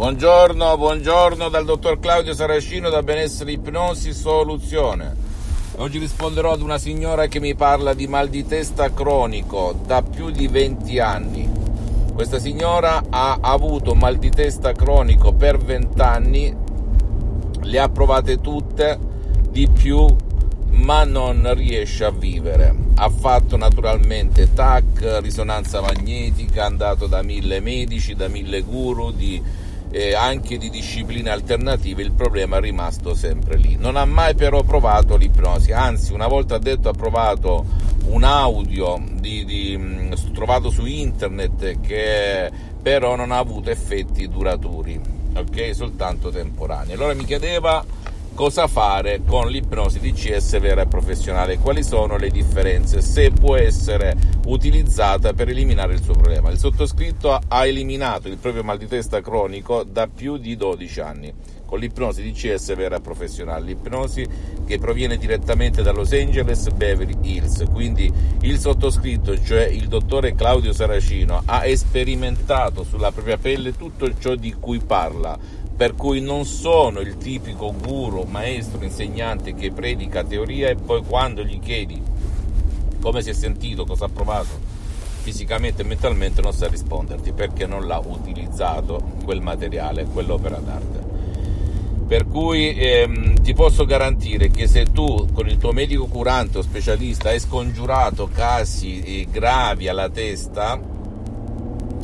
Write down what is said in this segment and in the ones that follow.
Buongiorno, buongiorno dal dottor Claudio Saracino da Benessere Ipnosi Soluzione. Oggi risponderò ad una signora che mi parla di mal di testa cronico da più di 20 anni. Questa signora ha avuto mal di testa cronico per 20 anni, le ha provate tutte, di più, ma non riesce a vivere. Ha fatto naturalmente TAC, risonanza magnetica, è andato da mille medici, da mille guru, di eh, anche di discipline alternative, il problema è rimasto sempre lì. Non ha mai però provato l'ipnosi, anzi una volta ha detto ha provato un audio di, di, trovato su internet che però non ha avuto effetti duraturi, ok? Soltanto temporanei. Allora mi chiedeva cosa fare con l'ipnosi DCS vera e professionale, quali sono le differenze, se può essere utilizzata per eliminare il suo problema. Il sottoscritto ha eliminato il proprio mal di testa cronico da più di 12 anni. Con l'ipnosi DCS vera e professionale, l'ipnosi che proviene direttamente da Los Angeles Beverly Hills. Quindi il sottoscritto, cioè il dottore Claudio Saracino, ha sperimentato sulla propria pelle tutto ciò di cui parla per cui non sono il tipico guru, maestro, insegnante che predica teoria e poi quando gli chiedi come si è sentito, cosa ha provato fisicamente e mentalmente non sa risponderti perché non l'ha utilizzato quel materiale, quell'opera d'arte. Per cui ehm, ti posso garantire che se tu con il tuo medico curante o specialista hai scongiurato casi eh, gravi alla testa,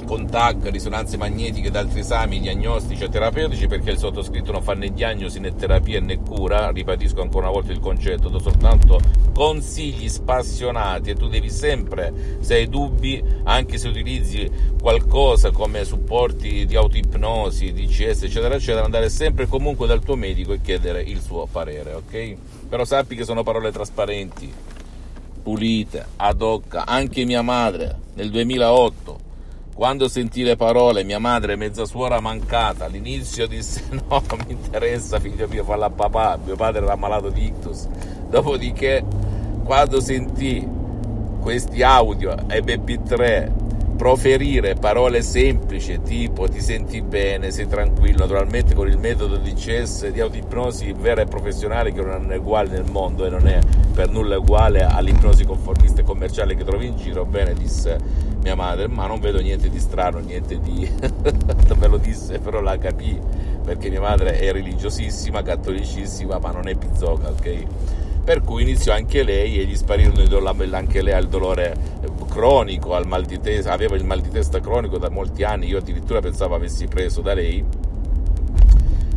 con TAC, risonanze magnetiche ed altri esami diagnostici e terapeutici perché il sottoscritto non fa né diagnosi né terapia né cura, ribadisco ancora una volta il concetto, do soltanto consigli spassionati e tu devi sempre, se hai dubbi, anche se utilizzi qualcosa come supporti di autoipnosi, DCS eccetera eccetera, andare sempre comunque dal tuo medico e chiedere il suo parere, ok? Però sappi che sono parole trasparenti, pulite, ad hoc, anche mia madre nel 2008 quando sentì le parole mia madre mezza suora mancata, all'inizio disse no, non mi interessa figlio mio, falla a papà, mio padre era malato di ictus. Dopodiché, quando sentì questi audio MP3 proferire parole semplici tipo ti senti bene, sei tranquillo, naturalmente con il metodo di CS di autoipnosi vera e professionale che non è uguale nel mondo e non è per nulla uguale all'ipnosi conformista e commerciale che trovi in giro, bene disse mia madre, ma non vedo niente di strano, niente di... me lo disse, però la capì, perché mia madre è religiosissima, cattolicissima, ma non è pizzoca, ok? per cui iniziò anche lei e gli sparirono anche lei al dolore cronico, al mal di testa, aveva il mal di testa cronico da molti anni, io addirittura pensavo avessi preso da lei,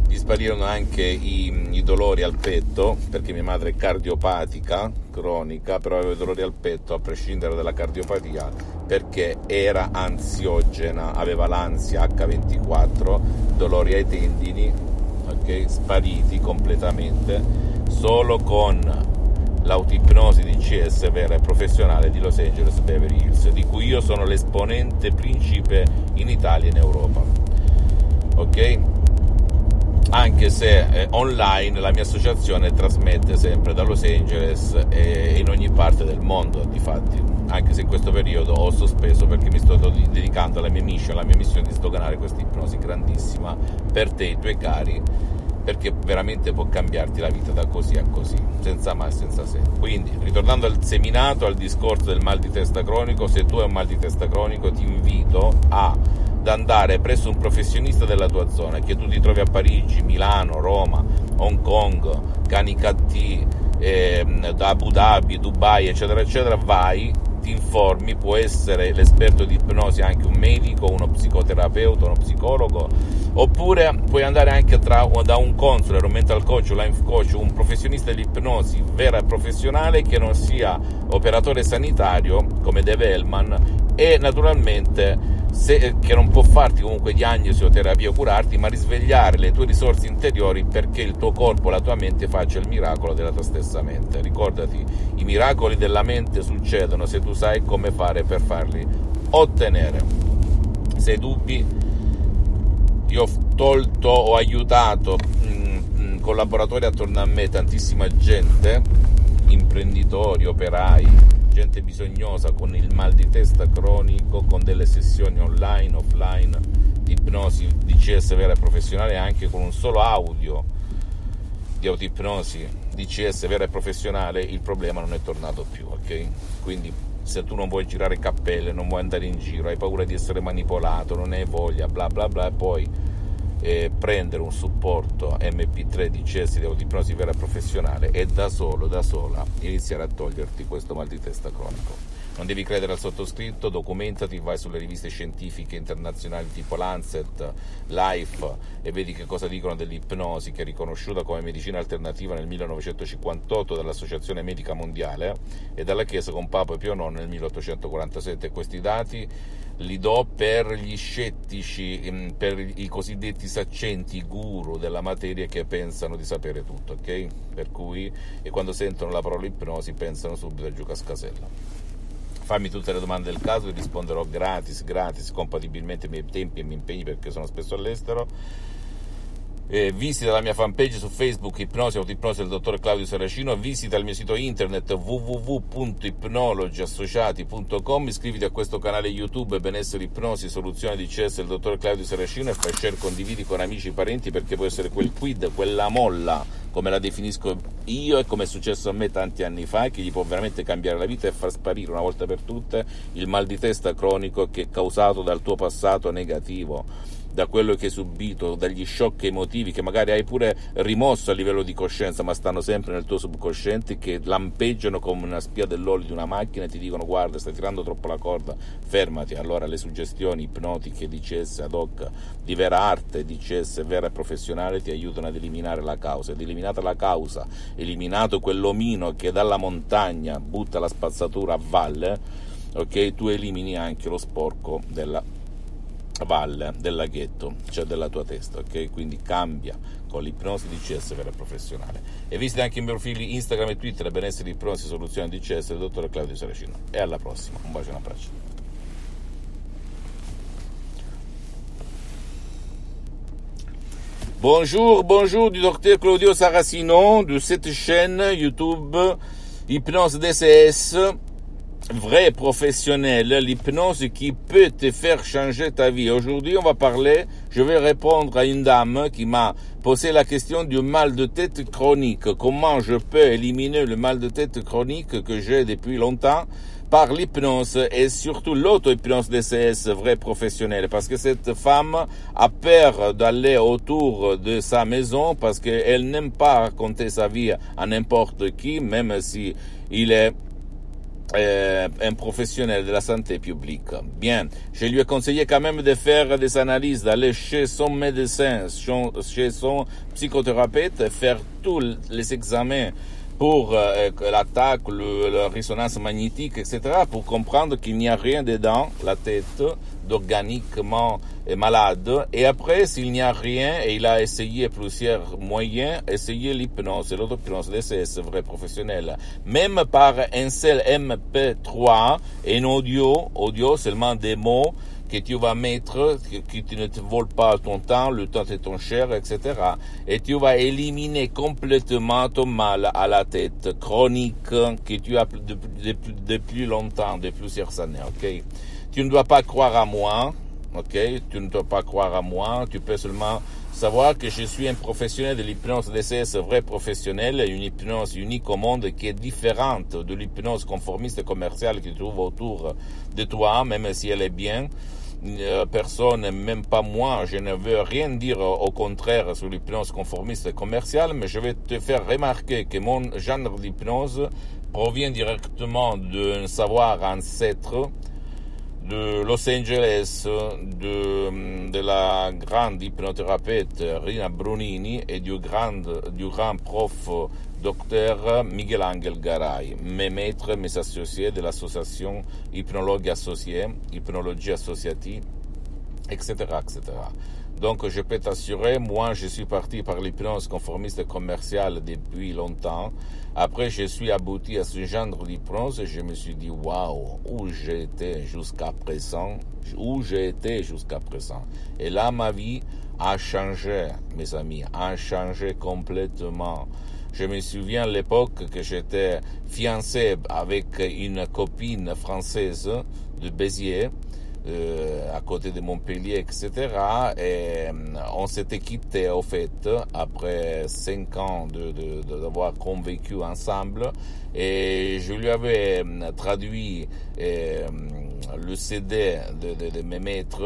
gli sparirono anche i, i dolori al petto, perché mia madre è cardiopatica, cronica, però aveva dolori al petto a prescindere dalla cardiopatia, perché era ansiogena, aveva l'ansia H24, dolori ai tendini, okay, spariti completamente solo con l'autipnosi di CS vera e professionale di Los Angeles Beverly Hills, di cui io sono l'esponente principe in Italia e in Europa. Ok? Anche se eh, online la mia associazione trasmette sempre da Los Angeles e in ogni parte del mondo, di anche se in questo periodo ho sospeso perché mi sto dedicando alla mia mission, alla mia missione di sdoganare questa ipnosi grandissima per te e i tuoi cari perché veramente può cambiarti la vita da così a così, senza ma e senza se. Quindi, ritornando al seminato, al discorso del mal di testa cronico, se tu hai un mal di testa cronico ti invito a, ad andare presso un professionista della tua zona, che tu ti trovi a Parigi, Milano, Roma, Hong Kong, Canicattì, eh, Abu Dhabi, Dubai, eccetera, eccetera, vai informi, può essere l'esperto di ipnosi anche un medico, uno psicoterapeuta, uno psicologo, oppure puoi andare anche tra, da un console, un mental coach, un life coach, un professionista di ipnosi vera e professionale che non sia operatore sanitario come Dave Hellman e naturalmente se, che non può farti comunque diagnosi o terapia o curarti, ma risvegliare le tue risorse interiori perché il tuo corpo, la tua mente faccia il miracolo della tua stessa mente. Ricordati, i miracoli della mente succedono se tu sai come fare per farli ottenere. Se hai dubbi, io ho tolto, ho aiutato in, in collaboratori attorno a me tantissima gente, imprenditori, operai, gente bisognosa con il mal di testa cronico, con delle sessioni online, offline, di ipnosi DCS vera e professionale, anche con un solo audio di autoipnosi DCS vera e professionale, il problema non è tornato più, ok? Quindi se tu non vuoi girare cappelle, non vuoi andare in giro, hai paura di essere manipolato, non hai voglia, bla bla bla, e poi eh, prendere un supporto MP3 di CES di autoipnosi vera professionale e da solo, da sola, iniziare a toglierti questo mal di testa cronico. Non devi credere al sottoscritto, documentati, vai sulle riviste scientifiche internazionali tipo Lancet, Life e vedi che cosa dicono dell'ipnosi che è riconosciuta come medicina alternativa nel 1958 dall'Associazione Medica Mondiale e dalla Chiesa con Papa Pio IX nel 1847. Questi dati li do per gli scettici, mm, per i cosiddetti saccenti guru della materia che pensano di sapere tutto, ok? Per cui e quando sentono la parola ipnosi pensano subito a Giù Cascasella. Fammi tutte le domande del caso, risponderò gratis, gratis, compatibilmente ai miei tempi e miei impegni perché sono spesso all'estero eh, visita la mia fanpage su Facebook Ipnosi Autoipnosi del dottor Claudio Saracino, visita il mio sito internet www.ipnologiassociati.com, iscriviti a questo canale YouTube Benessere Ipnosi Soluzione di CS del dottor Claudio Saracino e fai share, condividi con amici e parenti perché può essere quel quid, quella molla, come la definisco io e come è successo a me tanti anni fa, che gli può veramente cambiare la vita e far sparire una volta per tutte il mal di testa cronico che è causato dal tuo passato negativo da quello che hai subito, dagli shock emotivi che magari hai pure rimosso a livello di coscienza, ma stanno sempre nel tuo subconsciente, che lampeggiano come una spia dell'olio di una macchina e ti dicono guarda stai tirando troppo la corda, fermati. Allora le suggestioni ipnotiche di CS ad hoc, di vera arte, di CS vera e professionale ti aiutano ad eliminare la causa. Ed eliminata la causa, eliminato quell'omino che dalla montagna butta la spazzatura a valle, ok, tu elimini anche lo sporco della valle del laghetto, cioè della tua testa, ok? Quindi cambia con l'ipnosi DCS vera professionale. E visita anche i miei profili Instagram e Twitter, benessere ipnosi soluzione DCS del dottor Claudio Saracino. E alla prossima, un bacio e un abbraccio. Bonjour, bonjour du docteur Claudio Saracino de cette chaîne YouTube Hypnose DCS vrai professionnel, l'hypnose qui peut te faire changer ta vie. Aujourd'hui, on va parler, je vais répondre à une dame qui m'a posé la question du mal de tête chronique. Comment je peux éliminer le mal de tête chronique que j'ai depuis longtemps par l'hypnose et surtout l'auto-hypnose DCS vrai professionnel? Parce que cette femme a peur d'aller autour de sa maison parce qu'elle n'aime pas raconter sa vie à n'importe qui même si il est un professionnel de la santé publique. Bien, je lui ai conseillé quand même de faire des analyses, d'aller chez son médecin, chez son psychothérapeute, faire tous les examens pour euh, l'attaque, la résonance magnétique, etc., pour comprendre qu'il n'y a rien dedans, la tête, d'organiquement malade. Et après, s'il n'y a rien, et il a essayé plusieurs moyens, essayé l'hypnose, l'auto-hypnose, DCS vrai professionnel, même par un seul MP3, un audio, audio seulement des mots, que tu vas mettre, que, tu ne te voles pas ton temps, le temps est ton cher, etc. Et tu vas éliminer complètement ton mal à la tête chronique que tu as depuis de, plus longtemps, de plusieurs années, ok? Tu ne dois pas croire à moi, ok? Tu ne dois pas croire à moi, tu peux seulement savoir que je suis un professionnel de l'hypnose DCS vrai professionnel, une hypnose unique au monde qui est différente de l'hypnose conformiste commerciale que tu trouves autour de toi, même si elle est bien. Personne, même pas moi, je ne veux rien dire au contraire sur l'hypnose conformiste commerciale, mais je vais te faire remarquer que mon genre d'hypnose provient directement d'un savoir ancêtre de Los Angeles de, de, la grande hypnothérapeute Rina Brunini et du grand, du grand prof docteur Miguel Angel Garay, mes maîtres, mes associés de l'association Hypnologue Associée, Hypnologie Associative, etc., etc. Donc, je peux t'assurer, moi, je suis parti par l'hypnose conformiste commerciale depuis longtemps. Après, je suis abouti à ce genre d'hypnose et je me suis dit, waouh, où j'étais jusqu'à présent, où été jusqu'à présent? Et là, ma vie a changé, mes amis, a changé complètement. Je me souviens l'époque que j'étais fiancé avec une copine française de Béziers euh, à côté de Montpellier, etc. Et euh, on s'était quitté au fait après cinq ans d'avoir de, de, convécu ensemble et je lui avais euh, traduit le CD de, de, mes maîtres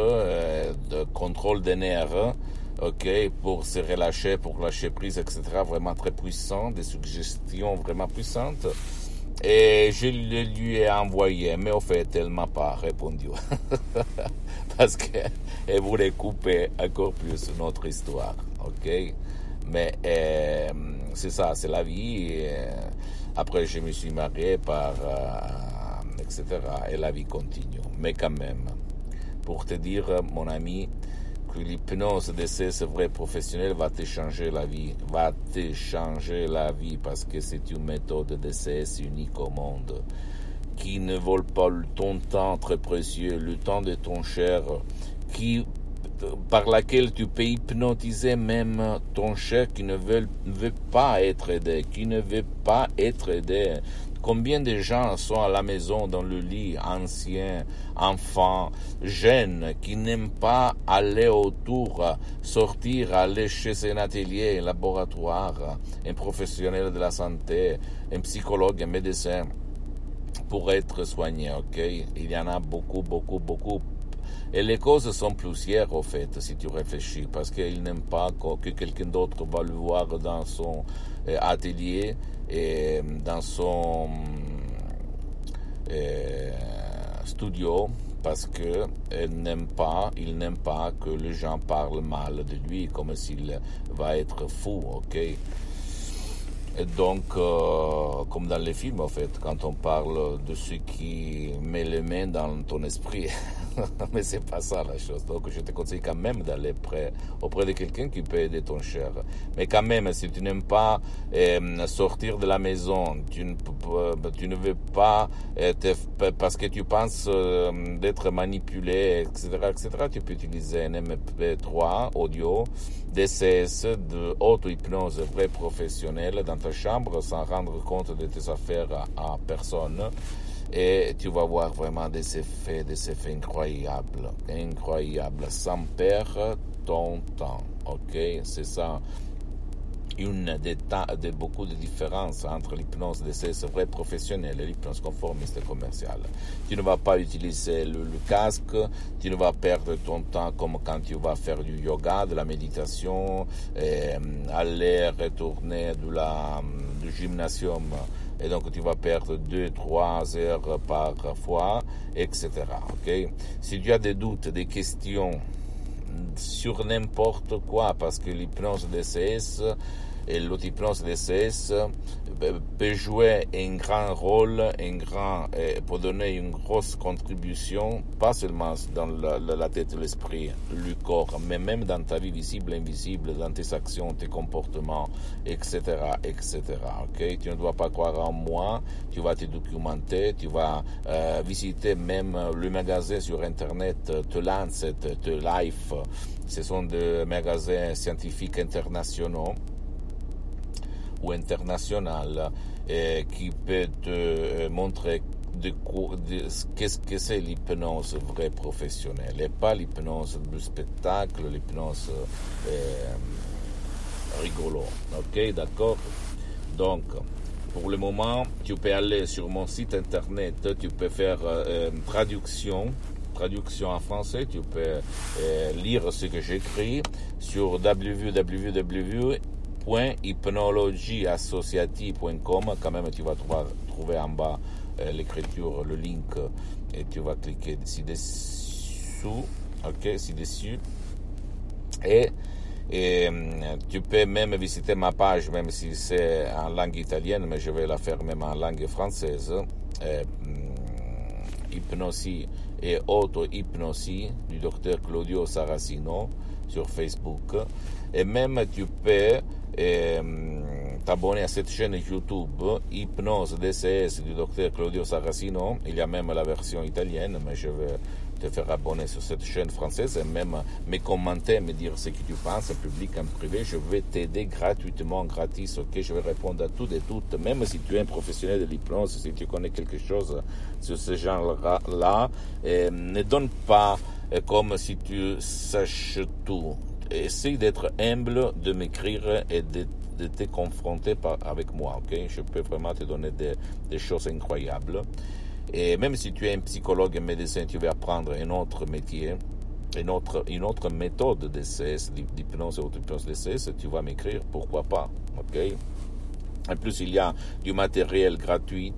de contrôle des nerfs ok, pour se relâcher, pour lâcher prise, etc. Vraiment très puissant, des suggestions vraiment puissantes. Et je le lui ai envoyé, mais au fait, elle m'a pas répondu. Parce qu'elle voulait couper encore plus notre histoire. OK? Mais euh, c'est ça, c'est la vie. Et, après, je me suis marié par. Euh, etc. Et la vie continue. Mais quand même, pour te dire, mon ami, l'hypnose de ces vrais professionnels va te changer la vie, va te changer la vie parce que c'est une méthode d'essai unique au monde qui ne vole pas ton temps très précieux, le temps de ton cher, qui par laquelle tu peux hypnotiser même ton cher qui ne veut, pas être aidé, qui ne veut pas être aidé, Combien de gens sont à la maison, dans le lit, anciens, enfants, jeunes, qui n'aiment pas aller autour, sortir, aller chez un atelier, un laboratoire, un professionnel de la santé, un psychologue, un médecin, pour être soigné, ok? Il y en a beaucoup, beaucoup, beaucoup. Et les causes sont plusieurs, au fait, si tu réfléchis, parce qu'il n'aime pas que quelqu'un d'autre va le voir dans son euh, atelier et dans son euh, studio parce que n'aime pas, il n'aime pas que les gens parlent mal de lui comme s'il va être fou, ok? Et donc, euh, comme dans les films, en fait, quand on parle de ce qui met les mains dans ton esprit, mais c'est pas ça la chose. Donc, je te conseille quand même d'aller auprès de quelqu'un qui peut aider ton cher. Mais quand même, si tu n'aimes pas euh, sortir de la maison, tu ne, euh, tu ne veux pas, parce que tu penses d'être manipulé, etc., etc., tu peux utiliser un MP3 audio, DCS de auto-hypnose vrai professionnelle dans ta chambre sans rendre compte de tes affaires à, personne et tu vas voir vraiment des effets, des effets incroyables, incroyables, sans perdre ton temps, ok? C'est ça une des, de beaucoup de différences entre l'hypnose de ces vrais professionnels et l'hypnose conformiste commerciale. Tu ne vas pas utiliser le, casque, tu ne vas perdre ton temps comme quand tu vas faire du yoga, de la méditation, et, aller retourner de la, du gymnasium et donc tu vas perdre 2-3 heures par fois, etc. ok? Si tu as des doutes, des questions, sur n'importe quoi, parce que l'hypnose DCS et l'hypnose DCS peut jouer un grand rôle, un grand, pour donner une grosse contribution, pas seulement dans la, tête, l'esprit, le corps, mais même dans ta vie visible, invisible, dans tes actions, tes comportements, etc., etc. Ok, tu ne dois pas croire en moi. Tu vas te documenter, tu vas euh, visiter même le magasin sur internet, te Lancet, te Life. Ce sont des magasins scientifiques internationaux ou international eh, qui peut te euh, montrer qu'est-ce que c'est l'hypnose vraie professionnelle et pas l'hypnose du spectacle, l'hypnose euh, rigolo. Ok, d'accord? Donc, pour le moment, tu peux aller sur mon site internet, tu peux faire euh, traduction traduction en français, tu peux lire ce que j'écris sur www www.hypnologieassociative.com. Quand même, tu vas trouver, en bas euh, l'écriture, le link, et tu vas cliquer ci-dessous. Ok, ci-dessus. Et, euh, tu peux même visiter ma page, même si c'est en langue italienne, mais je vais la faire même en langue française. Euh, hypnosie et auto-hypnosie du docteur Claudio Saracino sur Facebook. Et même tu peux euh, t'abonner à cette chaîne YouTube, Hypnose DCS du docteur Claudio Saracino. Il y a même la version italienne, mais je vais te faire abonner sur cette chaîne française et même me commenter, me dire ce que tu penses, en public, en privé. Je vais t'aider gratuitement, gratis, ok? Je vais répondre à tout et toutes, même si tu es un professionnel de l'hypnose, si tu connais quelque chose sur ce genre-là, ne donne pas comme si tu saches tout. Essaye d'être humble, de m'écrire et de, te confronter avec moi? Je peux vraiment te donner des, choses incroyables. Et même si tu es un psychologue et médecin, tu vas apprendre un autre métier, une autre, une autre méthode d'essai, d'hypnose ou d'hypnose d'essai, tu vas m'écrire, pourquoi pas, ok? En plus, il y a du matériel gratuit,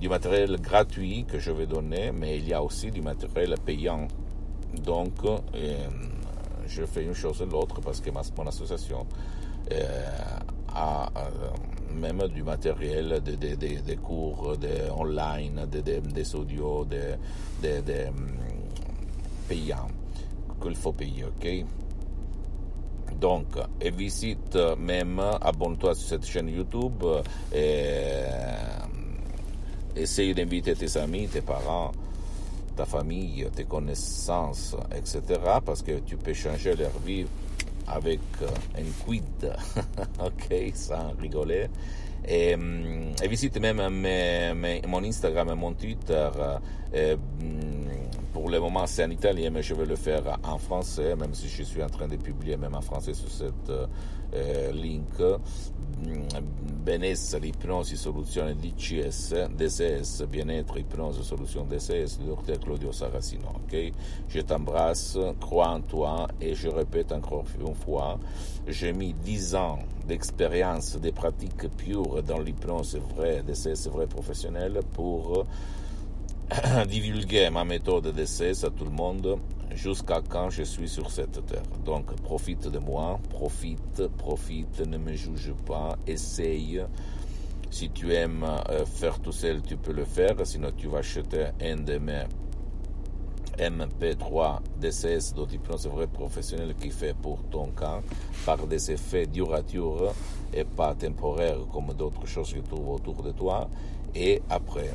du matériel gratuit que je vais donner, mais il y a aussi du matériel payant. Donc, euh, je fais une chose et l'autre parce que ma, mon association euh, a... Euh, même du matériel, des de, de, cours de online, des audios, des payants qu'il faut payer, ok? Donc, et visite même, abonne-toi sur cette chaîne YouTube, et essaye d'inviter tes amis, tes parents, ta famille, tes connaissances, etc. Parce que tu peux changer leur vie avec euh, un quid, ok, sans rigoler. Et, mm, et visite même mon Instagram et mon Twitter. Et, mm, pour le moment, c'est en italien, mais je vais le faire en français, même si je suis en train de publier même en français sur cette euh, link. Benessere, ipnosi, soluzione DCS, DCS, bien-être, hypnose, solution DCS, du docteur Claudio Saracino. ok? Je t'embrasse, crois en toi et je répète encore une fois, j'ai mis 10 ans d'expérience, de pratiques pures dans l'hypnose vraie, DCS vrai professionnel pour divulguer ma méthode d'essai à tout le monde jusqu'à quand je suis sur cette terre. Donc profite de moi, profite, profite, ne me juge pas, essaye. Si tu aimes euh, faire tout seul, tu peux le faire, sinon tu vas acheter un de mes MP3 DCS d'hypnose vrai professionnel qui fait pour ton cas par des effets duratures et pas temporaires comme d'autres choses que tu autour de toi. Et après,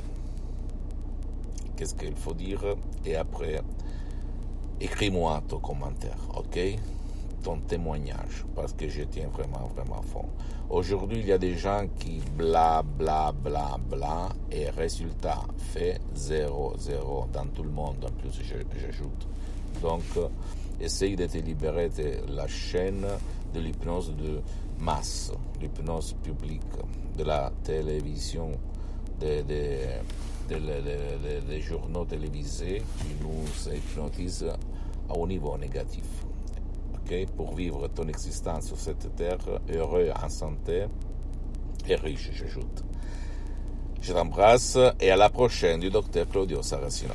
qu'est-ce qu'il faut dire? Et après, écris-moi ton commentaire, ok? Ton témoignage, parce que je tiens vraiment, vraiment fort. Aujourd'hui, il y a des gens qui bla, bla, bla, bla, et résultat fait zéro, zéro dans tout le monde, en plus j'ajoute. Donc, essaye de te libérer de la chaîne de l'hypnose de masse, l'hypnose publique, de la télévision, de, de des, journaux télévisés qui nous hypnotisent à un niveau négatif. Pour vivre ton existence sur cette terre heureux, en santé et riche, j'ajoute. Je t'embrasse et à la prochaine du docteur Claudio Saracino.